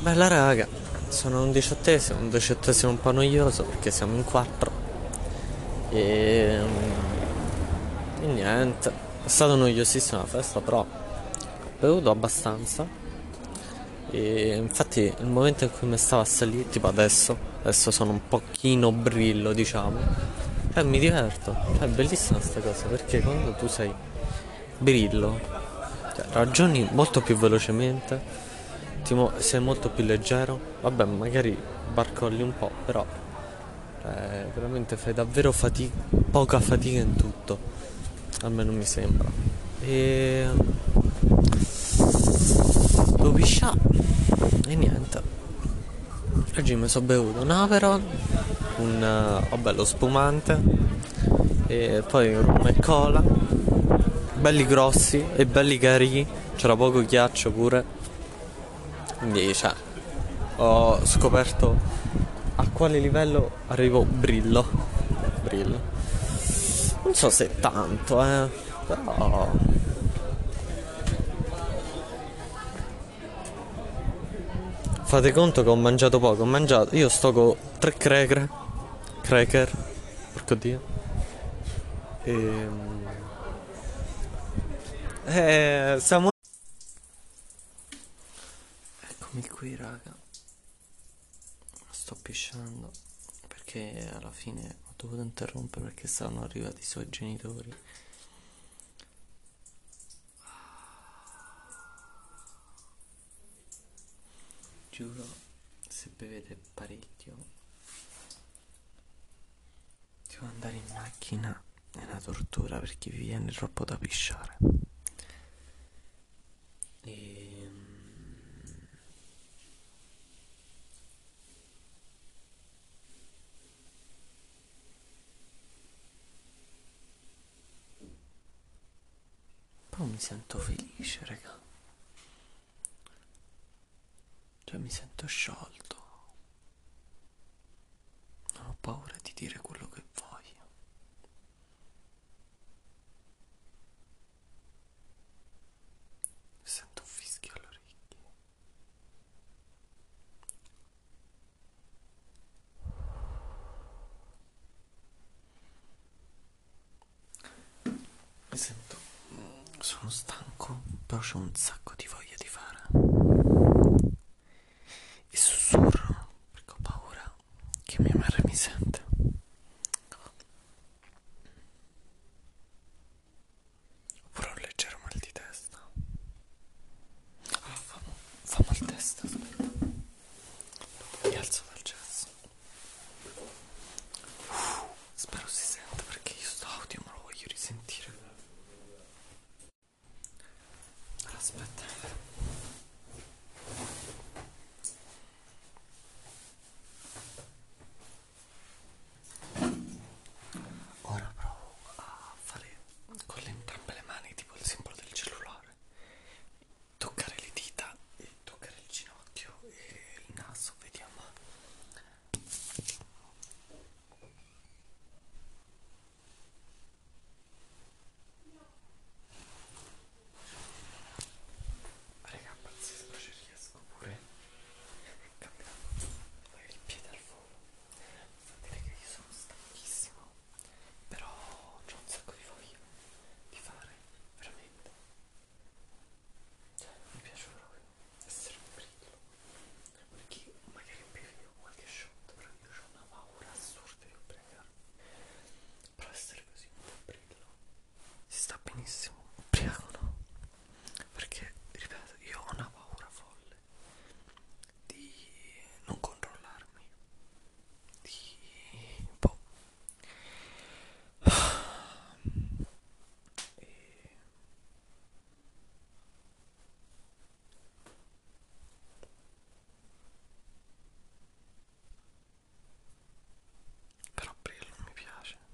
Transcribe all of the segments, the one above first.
Bella raga, sono un diciottesimo, un diciottesimo un po' noioso perché siamo in quattro. E, e niente, è stata noiosissima la festa, però ho bevuto abbastanza. E infatti il momento in cui mi stavo a salire, tipo adesso, adesso sono un pochino brillo, diciamo. Cioè mi diverto, cioè è bellissima questa cosa perché quando tu sei brillo, cioè, ragioni molto più velocemente mo- sei molto più leggero. Vabbè, magari barcolli un po', però eh, veramente fai davvero fatica, poca fatica in tutto. Almeno mi sembra. E devo pisciare e niente. Oggi mi sono bevuto un Aperon, un uh, vabbè, lo spumante e poi rum e cola. Belli grossi e belli carichi, c'era poco ghiaccio pure quindi, cioè, ho scoperto a quale livello arrivo brillo. Brillo. Non so se tanto, eh, però... Fate conto che ho mangiato poco, ho mangiato, io sto con tre cracker, cracker, porco dio. E... Ehm, eh, siamo Eccomi qui raga. Sto pisciando. Perché alla fine ho dovuto interrompere perché stavano arrivati i suoi genitori. Giuro se bevete parecchio Devo andare in macchina. È una tortura perché vi viene troppo da pisciare. E mi sento felice, raga. Cioè mi sento sciolto. Non ho paura di dire quello che voglio. Sento un fischio alle orecchie. Mi sento sono stanco, però ho un sacco di voglia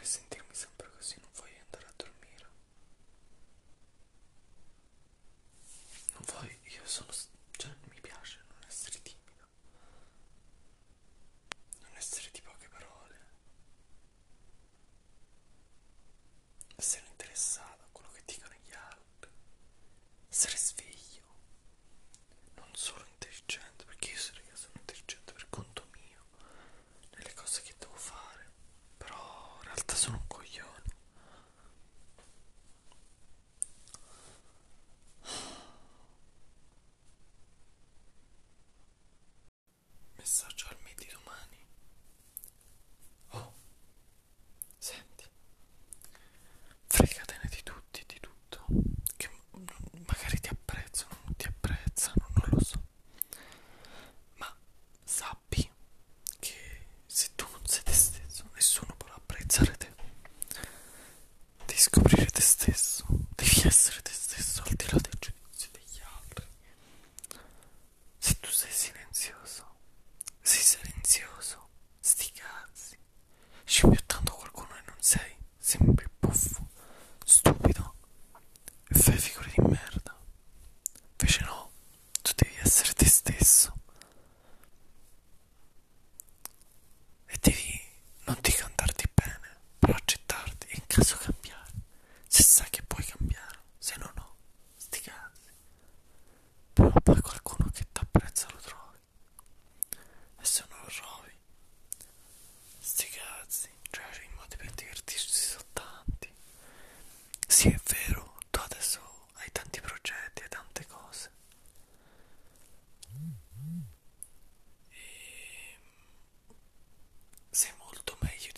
interesting. thing yourself. Sei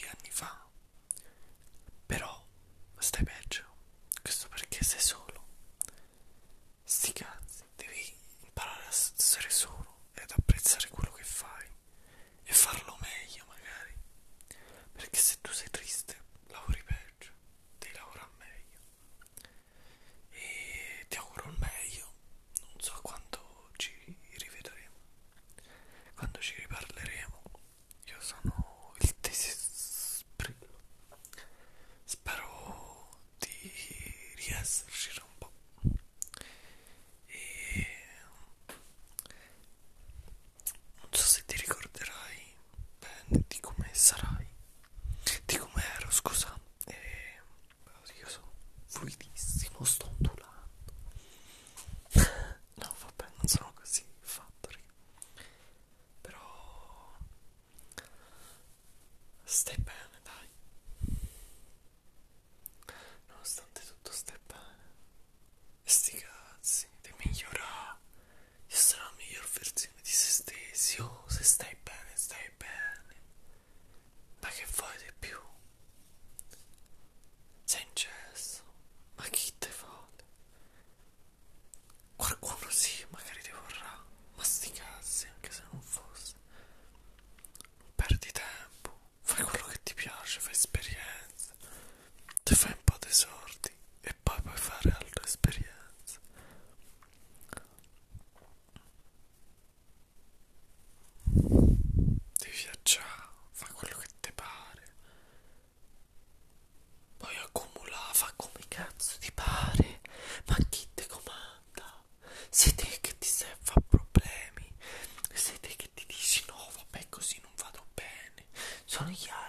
程莉亚